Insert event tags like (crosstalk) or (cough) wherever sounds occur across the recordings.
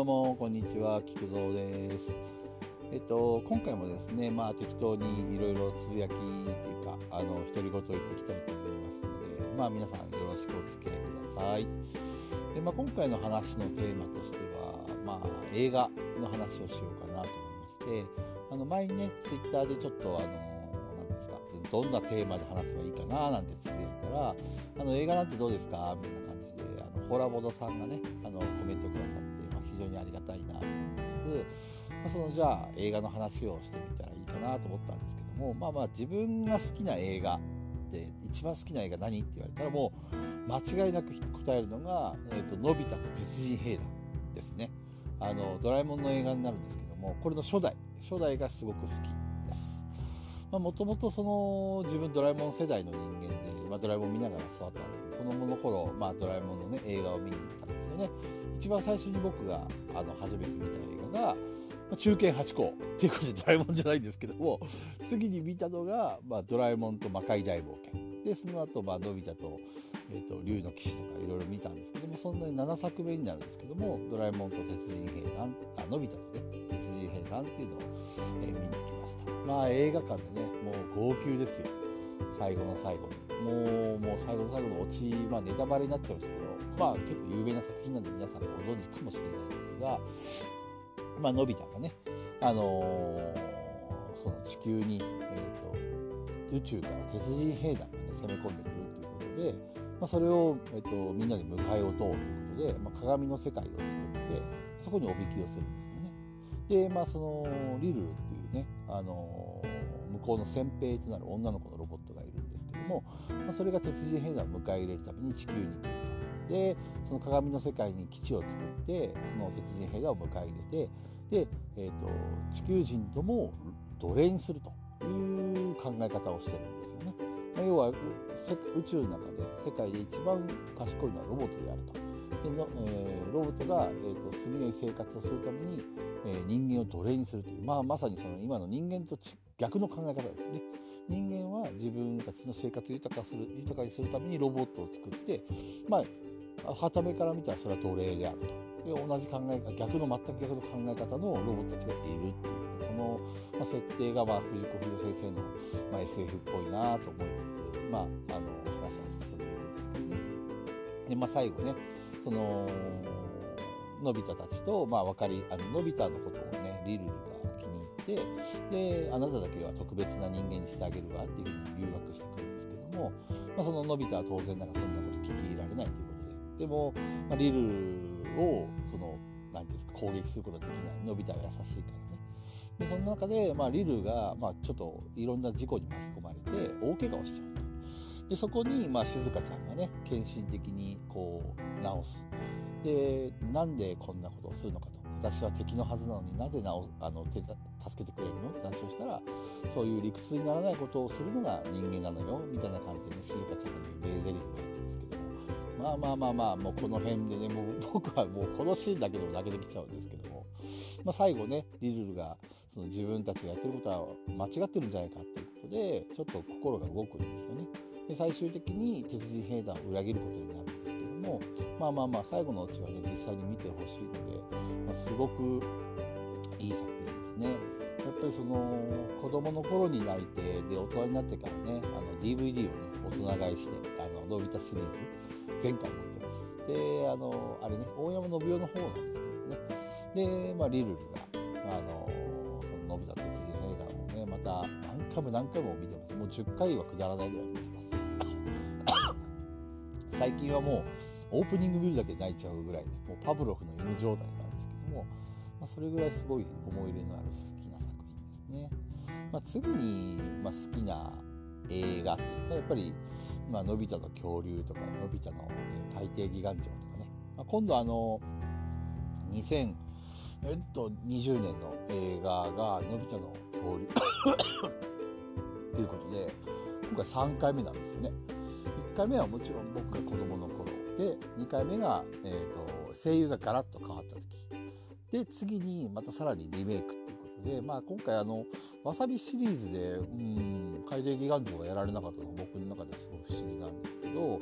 どうもこんにちは。菊蔵です。えっと今回もですねまあ適当にいろいろつぶやきっていうかあの独り言を言っていきたいと思いますのでまあ皆さんよろしくお付き合いください。で、まあ、今回の話のテーマとしてはまあ映画の話をしようかなと思いましてあの前にねツイッターでちょっとあのどんなテーマで話せばいいかななんてつぶやいたらあの映画なんてどうですかみたいな感じであのホラボドさんがねあのコメントくださって、いなと思います。まあ、そのじゃあ映画の話をしてみたらいいかなと思ったんですけどもまあまあ自分が好きな映画で一番好きな映画何って言われたらもう間違いなく答えるのが「えーと、のび太と鉄人兵団」ですね。あのドラえもんの映画になるんですけどもこれの初代。初代がすごく好きです。もともとその自分ドラえもん世代の人間で、まあ、ドラえもん見ながら育ったんですけど子供の頃、まあ、ドラえもんのね映画を見に行ったんですよね。一番最初に僕があの初めて見た映画がまあ、中堅8個っていうことでドラえもんじゃないんですけども次に見たのが、まあ、ドラえもんと魔界大冒険。でその後、まあのび太と,、えーと、竜の騎士とかいろいろ見たんですけどもそんなに7作目になるんですけどもドラえもんと鉄人兵団あのび太とね鉄人兵団っていうのを、えー、見に行きました。まあ映画館でねもう号泣ですよ。最後の最後に。もうもう最後の最後のオチまあネタバレになっちゃうんですけどまあ結構有名な作品なんで皆さんご存知かもしれないですがまあ、のび太がね、あのー、その地球に、えーと、宇宙から鉄人兵団が、ね、攻め込んでくるっていうことで、まあ、それを、えーと、みんなで迎え撃とうということで、まあ、鏡の世界を作ってそこにおびき寄せるんですよね。で、まあ、そのリルルっていうね、あのー、向こうの先兵となる女の子のロボットがいるんですけども、まあ、それが鉄人兵団を迎え入れるために地球に来る。でその鏡の世界に基地を作ってその鉄人兵団を迎え入れてで、えーと、地球人とも奴隷にするという考え方をしてるんですよね。まあ、要は宇宙の中で世界で一番賢いのはロボットであると。でのえー、ロボットが、えーと、住みよい生活をするために、えー、人間を奴隷にするという、まあ、まさにその今の人間と逆の考え方ですね。人間は自分たちの生活を豊かする豊かにするためにロボットを作って、まあ、はためから見たらそれは奴隷であると。で同じ考え逆の全く逆の考え方のロボットたちがいるっていうこの、まあ、設定が、まあ、藤子不二雄先生の、まあ、SF っぽいなと思いつつ、まあ、あの話は進んでいくんですけどね。で、まあ、最後ねそののび太たちと、まあ、分かりあののび太のことをねリルルが気に入ってであなただけは特別な人間にしてあげるわっていうふうに留学してくるんですけども、まあ、そののび太は当然ながらそんなでも、まあ、リルをその何ていうんですか攻撃することができない。のび太は優しいからね。でその中で、まあ、リルが、まあ、ちょっといろんな事故に巻き込まれて大怪我をしちゃうと。でそこに、まあ、静香ちゃんがね献身的にこう直す。でなんでこんなことをするのかと。私は敵のはずなのになぜ直あの手助けてくれるの？って話をしたらそういう理屈にならないことをするのが人間なのよみたいな感じで、ね、静香ちゃんが言う名台詞があるんですけどまあまあまあまあ、もうこの辺でね、もう僕はもうこのシーンだけでも泣けてきちゃうんですけども、まあ最後ね、リルルがその自分たちがやってることは間違ってるんじゃないかっていうことで、ちょっと心が動くんですよね。で、最終的に鉄人兵団を裏切ることになるんですけども、まあまあまあ最後のうちはね、実際に見てほしいので、まあ、すごくいい作品ですね。やっぱりその子供の頃に泣いてで大人になってからねあの DVD をね大人買いしてあののび太シリーズ前回持ってます。で、あの、あれね、大山信代の方なんですけどね。で、まあ、リルルが、あの、その、のび太鉄人映画をね、また何回も何回も見てます。もう10回はくだらないぐらい見てます。(coughs) 最近はもう、オープニング見るだけ泣いちゃうぐらいね、もうパブロフの犬状態なんですけども、まあ、それぐらいすごい思い入れのある好きな作品ですね。まあ、次に、まあ、好きな映画って言ったらやっぱり、まあのび太の恐竜とかのび太の海底ギガン城とかね、まあ、今度あの2020年の映画がのび太の恐竜 (coughs) ということで今回3回目なんですよね。1回目はもちろん僕が子供の頃で2回目が、えーと、声優がガラッと変わった時。で次にまたさらにリメイクで、まあ、今回あのわさびシリーズでうん海底ギガン城がやられなかったのが僕の中ですごく不思議なんですけど、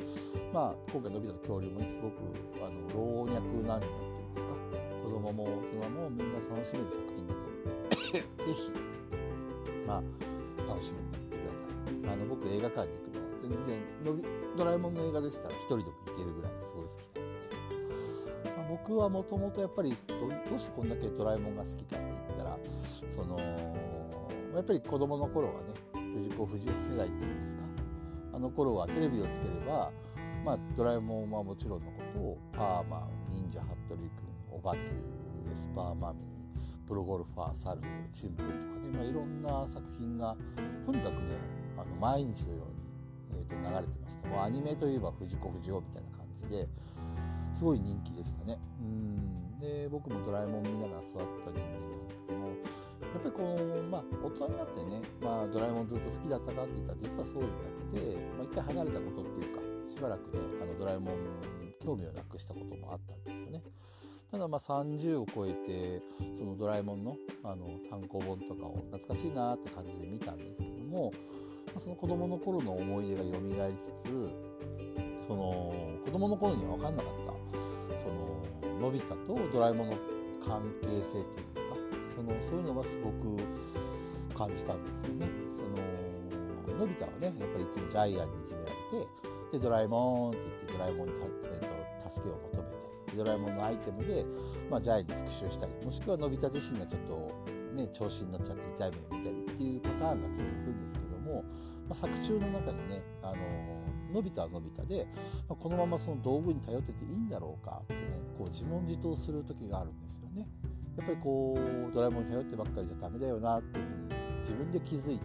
まあ、今回のび太の恐竜もねすごくあの老若男女っていうんですか子供も大人もみんな楽しめる作品だと思うぜひまあ楽しみに行ってください。あの僕映画館に行くのは全然のびドラえもんの映画でしたら一人でも行けるぐらいすごい好きなので、まあ、僕はもともとやっぱりどどうしてこんだけドラえもんが好きかってそのやっぱり子供の頃はね藤子不二雄世代っていうんですか？あの頃はテレビをつければまあ、ドラえもんはもちろんのことをパーマン忍者ハットリくんおばきゅうエスパーマミープロゴルファーサルチンプイとかね、まあ、いろんな作品がとにかくねあの毎日のように、えー、と流れてました。もうアニメといえば藤子不二雄みたいな感じですごい人気でしたね。うん。で僕もドラえもん見ながら育った人間なんですけどもやっぱりこう、まあ、大人になってね、まあ、ドラえもんずっと好きだったかって言ったら実はそうじゃなくて、まあ、一回離れたことっていうかしばらくねあのドラえもん興味をなくしたこともあったんですよね。ただまあ30を超えてそのドラえもんのあの単行本とかを懐かしいなって感じで見たんですけども、ま、その子供の頃の思い出が蘇りつつその子供の頃には分かんなかったそののび太とドラえもんの関係性っていうんですかそのそういうのがすごく感じたんですよね。そののび太はねやっぱりいつもジャイアンにいじめられてでドラえもんって言ってドラえもんに、えーと、助けを求めてドラえもんのアイテムで、まあ、ジャイに復讐したりもしくはのび太自身がちょっと、ね、調子に乗っちゃって痛い目を見たりっていうパターンが続くんですけども、まあ、作中の中にね、あののび太はのび太で、まあ、このままその道具に頼ってていいんだろうかってねこう自問自答する時があるんですよね。やっぱりこうドラえもんに頼ってばっかりじゃダメだよなっていうふうに自分で気づいて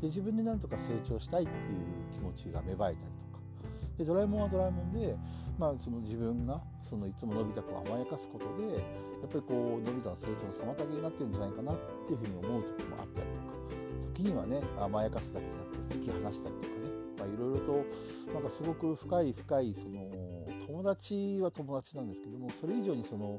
で自分でなんとか成長したいっていう気持ちが芽生えたりとか。でドラえもんはドラえもんで、まあ、その自分がそのいつものび太くを甘やかすことでやっぱりこうのび太の成長の妨げになってるんじゃないかなっていうふうに思う時もあったりとか。時にはね甘やかすだけじゃなくて突き放したりとかね、いろいろとなんかすごく深い深いその友達は友達なんですけどもそれ以上にその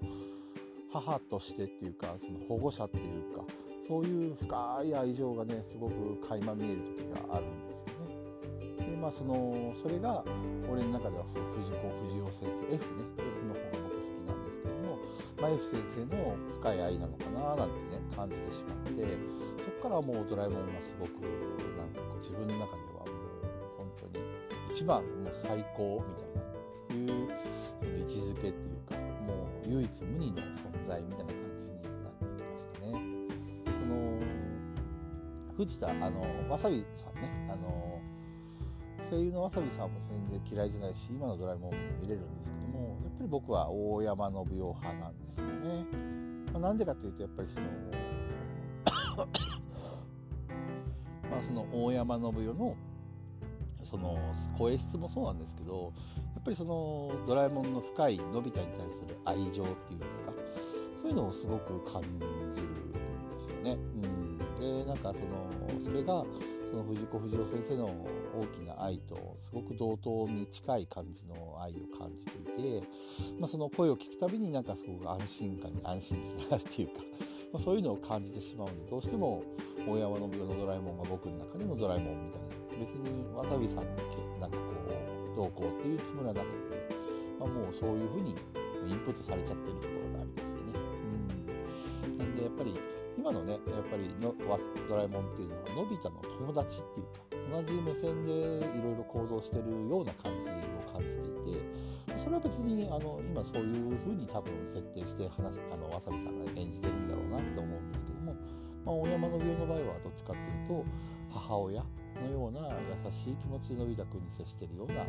母としてっていうかその保護者っていうかそういう深い愛情がねすごく垣間見える時があるんですよね。でまあそのそれが俺の中ではその藤子不二雄先生 F ね F の方が僕好きなんですけども、まあ、F 先生の深い愛なのかななんてね感じてしまってそこからもうドラえもんがすごくなんかこう自分の中ではもう本当に一番もう最高みたいないう位置づけっていうか唯一無二の存在みたいな感じになっていきましたね。その藤田あのわさびさんねあの声優のわさびさんも全然嫌いじゃないし今のドラえもんも見れるんですけどもやっぱり僕は大山信代派なんですよね。まあ、なんでかというとやっぱりその (coughs) まあその大山信代のその声質もそうなんですけどやっぱりそのドラえもんの深いのび太に対する愛情っていうんですかそういうのをすごく感じるんですよね。うん、でなんかそのそれがその藤子不二雄先生の大きな愛とすごく同等に近い感じの愛を感じていて、まあ、その声を聞くたびになんかすごく安心感に安心につながるっていうか、まあ、そういうのを感じてしまうのでどうしても大山の病のドラえもんが僕の中でのドラえもんみたいな別にわさびさんだけなんかこうどうこうっていうつもりはなくて、まあ、もうそういうふうにインプットされちゃってるところがありましてね。うん、なんでやっぱり今のねやっぱりのドラえもんっていうのはのび太の友達っていうか同じ目線でいろいろ行動してるような感じを感じていてそれは別にあの今そういう風に多分設定して話あのわさびさんが演じてるんだろうなって思うんですけども、まあ、大山の病の場合はどっちかっていうと母親のような優しい気持ちでのび太くんに接してるようなイ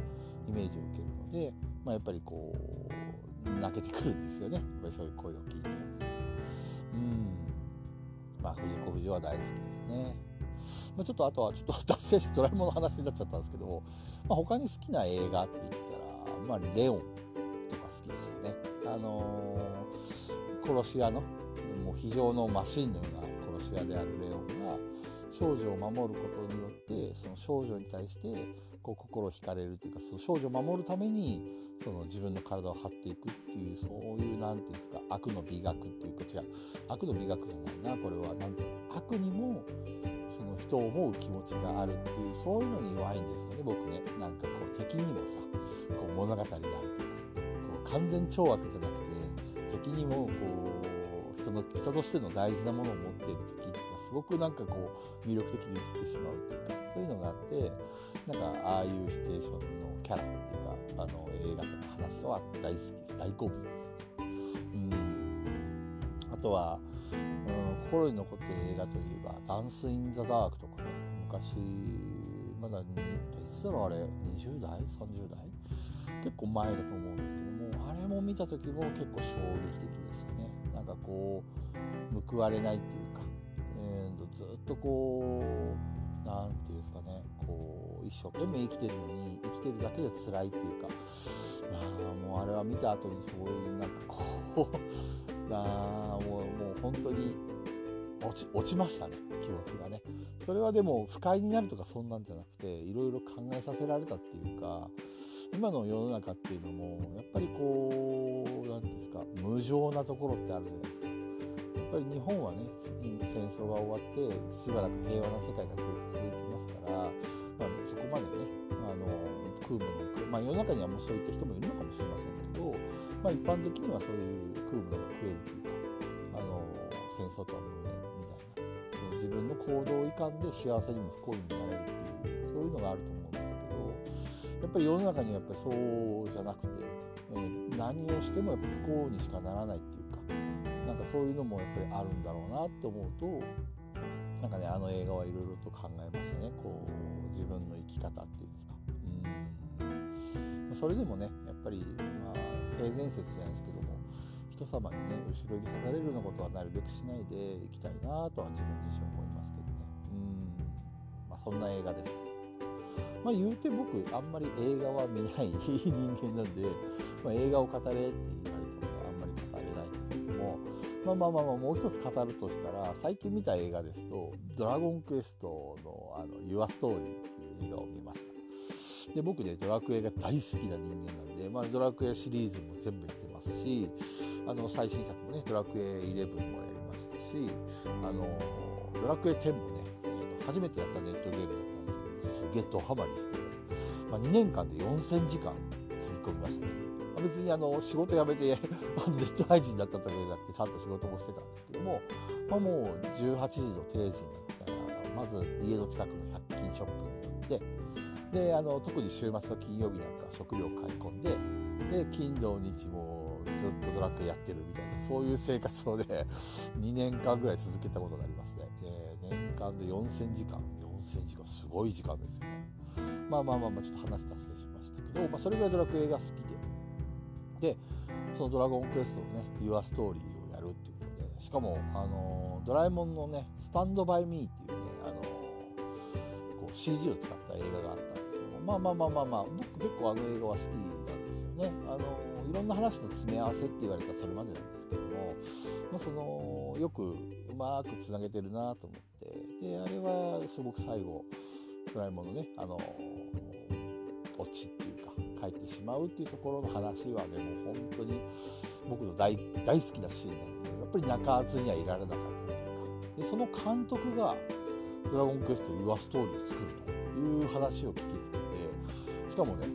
メージを受けるので、まあ、やっぱりこう泣けてくるんですよねやっぱりそういう声を聞いて。うんまあ藤子不二雄は大好きですね。まあ、ちょっとあとはちょっと脱線してドラえもんの話になっちゃったんですけども、まあ、他に好きな映画って言ったら、まあ、レオンとか好きでしたね。あのー、殺し屋のもう非常のマシンのような殺し屋であるレオン少女を守ることによってその少女に対してこう心惹かれるというかその少女を守るためにその自分の体を張っていくっていうそういう何て言うんですか悪の美学っていうか違う悪の美学じゃないなこれは何ていうの悪にもその人を思う気持ちがあるっていうそういうのに弱いんですよね僕ね。なんかこう敵にもさこう物語があるというかこう完全懲悪じゃなくて的にもこう人の人としての大事なものを持っている時ってごくなんかこう魅力的に映ってしまうっていうかそういうのがあってなんかああいうシチュエーションのキャラっていうかあの映画とか話とは大好きです大好物。です。うん。あとは、うん、心に残ってる映画といえば「ダンス・イン・ザ・ダーク」とかね昔まだいつだろうあれ20代30代？結構前だと思うんですけどもあれも見た時も結構衝撃的でしたね。なんかこう報われないっていう、ずっとこう何て言うんですかねこう一生懸命生きてるのに生きてるだけで辛いっていうかあもうあれは見た後にそういうなんかこう (laughs) あもうもう本当に落ち落ちましたね気持ちがね。それはでも不快になるとかそんなんじゃなくていろいろ考えさせられたっていうか今の世の中っていうのもやっぱりこう何て言うんですか無情なところってあるじゃないですか。ぱり日本はね戦争が終わってしばらく平和な世界が続いてますから、まあ、そこまでねあの空母の、まあ、世の中にはもうそういった人もいるのかもしれませんけど、まあ、一般的にはそういう空母が食えるというかあの戦争とは無縁みたいな自分の行動いかんで幸せにも不幸にもなれるっていうそういうのがあると思うんですけどやっぱり世の中にはやっぱりそうじゃなくて、え、何をしてもやっぱ不幸にしかならないっていうそういうのもやっぱりあるんだろうなって思うとなんかねあの映画はいろいろと考えましたね。こう自分の生き方っていうんですか。うん。それでもねやっぱりまあ性善説じゃないですけども人様にね後ろ指さされるようなことはなるべくしないでいきたいなとは自分自身思いますけどね。うん。まあそんな映画です。まあ言うて僕あんまり映画は見ない人間なんで、まあ、映画を語れって言わまあまあまあまあもう一つ語るとしたら最近見た映画ですと「ドラゴンクエストの」あの「ユアストーリー」っていう映画を見ました。で僕ねドラクエが大好きな人間なんで、まあ、ドラクエシリーズも全部やってますしあの最新作もねドラクエ11もやりましたしあのドラクエ10もね、えー、初めてやったネットゲームだったんですけどすげえドハマりして、まあ、2年間で4000時間つぎ込みましたね。別にあの仕事辞めて (laughs) ネット配信だっただけじゃなくてちゃんと仕事もしてたんですけども、まあ、もう18時の定時になったらまず家の近くの100均ショップに寄ってであの特に週末の金曜日なんか食料買い込んでで金土日もずっとドラッグやってるみたいなそういう生活をね (laughs) 2年間ぐらい続けたことがありますね。で年間で4000時間4000時間すごい時間ですよね。まあまあまあまあちょっと話達成しましたけど、まあ、それぐらいドラクエが好きで。でそのドラゴンクエストをね Your Story をやるっていうことでしかもあのドラえもんのねスタンドバイミーっていうねあのこう CG を使った映画があったんですけどまあまあまあまあまあ僕結構あの映画は好きなんですよね。あのいろんな話の詰め合わせって言われたそれまでなんですけども、まあ、そのよくうまくつなげてるなと思ってであれはすごく最後ドラえもんのねあのオチっていうか帰ってしまうっていうところの話はねもう本当に僕の大大好きなシーンなのでやっぱり泣かずにはいられなかったっていうか。でその監督が「ドラゴンクエスト Your Story」を作るという話を聞きつけてしかもね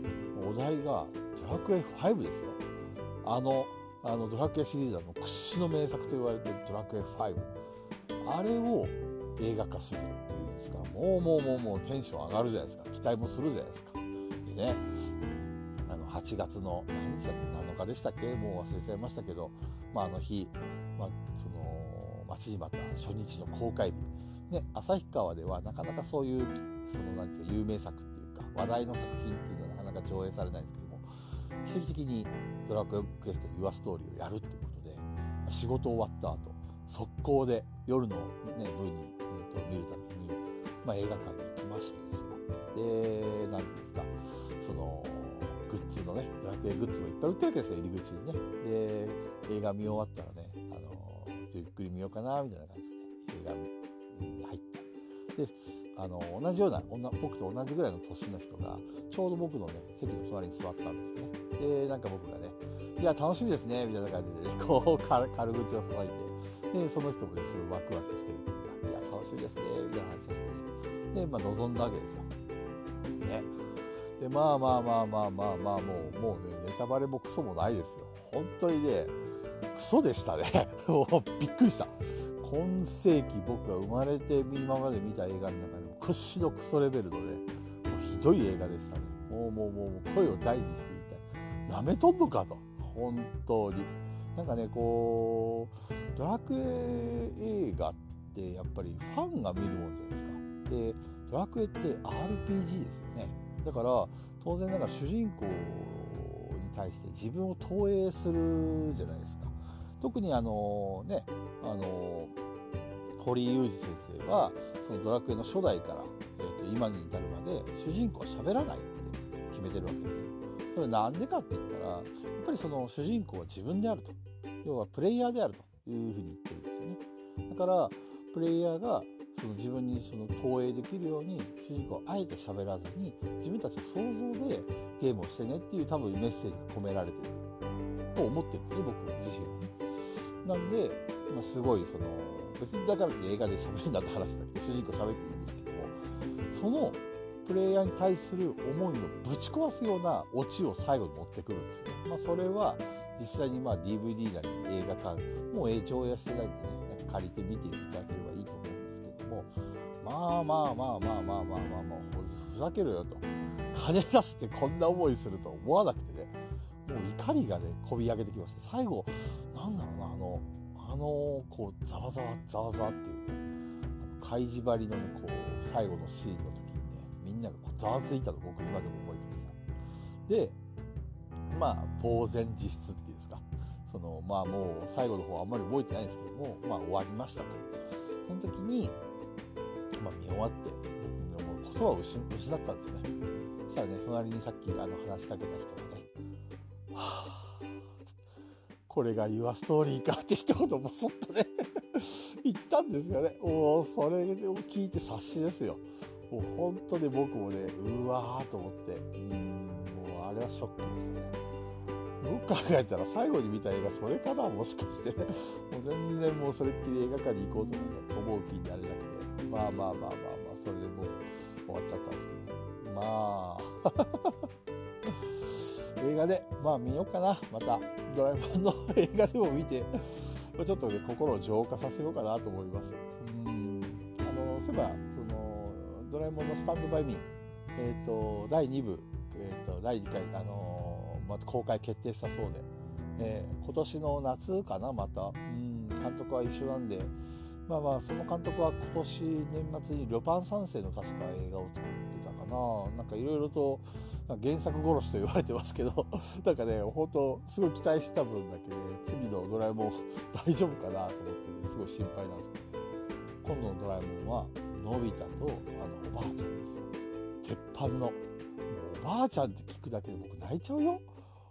お題が「ドラクエ5」ですよ。あのあのドラクエシリーズの屈指の名作と言われてる「ドラクエ5」あれを映画化するっていうんですからもうもうもうもうテンション上がるじゃないですか。期待もするじゃないですか。でね8月の何日だっけ7日でしたっけ？もう忘れちゃいましたけど、まあ、あの日、まあ、その待ちに待った初日の公開日。ね旭川ではなかなかそういうその何て言うか有名作っていうか話題の作品っていうのはなかなか上映されないんですけども奇跡的に「ドラクエクエスト Your Story」をやるということで仕事終わった後速攻で夜の、ね、部に、えー、と見るために、まあ、映画館に行きましてですね。で何ていうんですかそのグッズのねドラクエグッズもいっぱい売ってるわけですよ入り口にね。で映画見終わったらねあのゆっくり見ようかなみたいな感じで、ね、映画に入ってであの同じような僕と同じぐらいの年の人がちょうど僕のね席の隣に座ったんですよね。でなんか僕がね「いや楽しみですね」みたいな感じでね (laughs) こう軽口を叩いて。でその人もねすごいワクワクしてるっていうか「いや楽しみですね」みたいな話をしてね。でまあ望んだわけですよ。でまあまあまあまあまあまあもうもうねネタバレもクソもないですよ。本当にねクソでしたね。(laughs) びっくりした。今世紀僕が生まれて今まで見た映画の中でも屈指のクソレベルのねもうひどい映画でしたね。もうもうもう声を大にして言いたい。やめとんのかと。本当に。なんかねこうドラクエ映画ってやっぱりファンが見るもんじゃないですか。でドラクエって RPG ですよね。だから当然ながら主人公に対して自分を投影するじゃないですか特にあのねあの堀井雄二先生はそのドラクエの初代から、えー、と今に至るまで主人公は喋らないって決めてるわけですよ。それなんでかって言ったらやっぱりその主人公は自分であると要はプレイヤーであるというふうに言ってるんですよね。だからプレイヤーがその自分にその投影できるように主人公はあえて喋らずに自分たちの想像でゲームをしてねっていう多分メッセージが込められてると思ってるんですね僕自身はね。なんで、まあ、すごいその別にだからって映画で喋るんだって話じゃなくて主人公喋っていいんですけどもそのプレイヤーに対する思いをぶち壊すようなオチを最後に持ってくるんですよ。まあ、それは実際にまあ DVD なり映画館もう上映してないんでね借りて見ていただければいいと思うんですもまあまあまあまあまあまあまあ、まあ、ふざけろよと。金出してこんな思いすると思わなくてね。もう怒りがねこび上げてきまして。最後なんだろうなあのあのこうざわざわざわざわっていうねあの開示張りのねこう最後のシーンの時にねみんながこうざわついたの僕今でも覚えてます。でまあ呆然自失っていうんですか。そのまあもう最後の方はあんまり覚えてないんですけどもまあ終わりましたと。その時にまあ見終わって僕もう言葉を失ったんですよね。そしたらね隣にさっきあの話しかけた人がね「はあこれが Your Story か」って一言ボソッとね言ったんですよね。おおそれを聞いて察しですよ。もう本当に僕もねうわーと思ってうんもうあれはショックですね。よく考えたら最後に見た映画それかなもしかして。もう全然もうそれっきり映画館に行こうと思う気になれなくて。まあまあまあまあまあそれでもう終わっちゃったんですけど。まあ。(laughs) 映画でまあ見ようかな。またドラえもんの映画でも見てちょっとね心を浄化させようかなと思います。うん。あのそういえばそのドラえもんのスタンドバイミー。えっ、ー、と第2部。えっ、ー、と第2回あのまた公開決定したそうで、えー、今年の夏かなまた。うん。監督は一緒なんでまあまあその監督は今年年末に「ルパン三世」の確か映画を作ってたかな。なんかいろいろと原作殺しと言われてますけど (laughs) なんかね本当すごい期待してた分だけで、次のドラえもん大丈夫かなと思って、ね、すごい心配なんですけど、ね、今度のドラえもんはのび太とあのおばあちゃんです鉄板のもうおばあちゃんって聞くだけで僕泣いちゃうよ。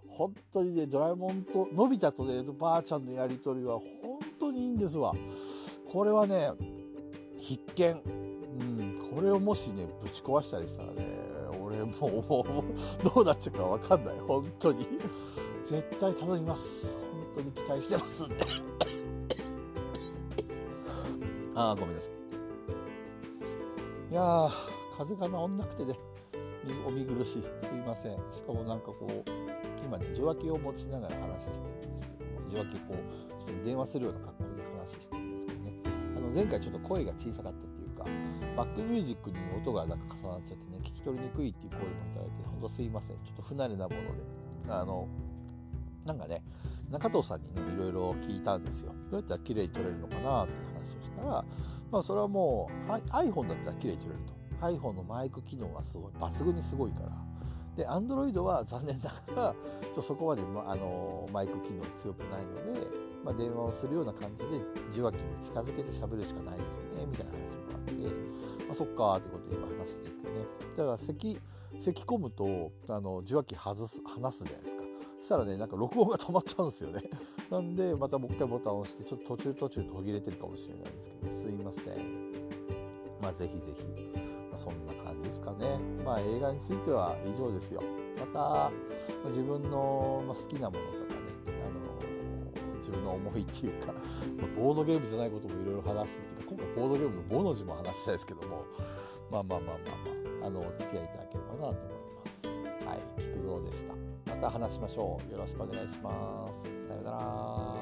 本当にね、ドラえもんと、のび太とねお、ばあちゃんのやりとりは本当にいいんですわ。これはね、必見。うん、これをもしね、ぶち壊したりしたらね、俺もう、もう、どうなっちゃうかわかんない。本当に。絶対頼みます。本当に期待してますんで。ああ、ごめんなさい。いやー、風が治んなくてね、お見苦しい。すいません。しかもなんかこう、今ね受話器を持ちながら話してるんですけども受話器こう電話するような格前回ちょっと声が小さかったっていうかバックミュージックに音がなんか重なっちゃってね聞き取りにくいっていう声もいただいてほんとすいません。ちょっと不慣れなもので。あのなんかね中藤さんにねいろいろ聞いたんですよ。どうやったら綺麗に撮れるのかなっていう話をしたらまあそれはもう iPhone だったら綺麗に撮れると。iPhone のマイク機能がすごい抜群にすごいから。で Android は残念ながらちょそこまで、ま、あのマイク機能強くないので、まあ、電話をするような感じで受話器に近づけて喋るしかないですねみたいな話もあって、まあ、そっかーってことで今話してんですけどねだから咳咳込むとあの受話器外す離すじゃないですかそしたらねなんか録音が止まっちゃうんですよね (laughs) なんでまたもう一回ボタンを押してちょっと途中途中途切れてるかもしれないんですけどすいませんまあぜひぜひまそんな感じですかね。まあ映画については以上ですよ。また、自分の好きなも、の重いっていうか、ボードゲームじゃないこともいろいろ話すっていうか、今回ボードゲームのボの字も話したいですけども、まあまあまあまあまあ、あの、お付き合いいただければなと思います。はい、菊蔵でした。また話しましょう。よろしくお願いします。さようなら。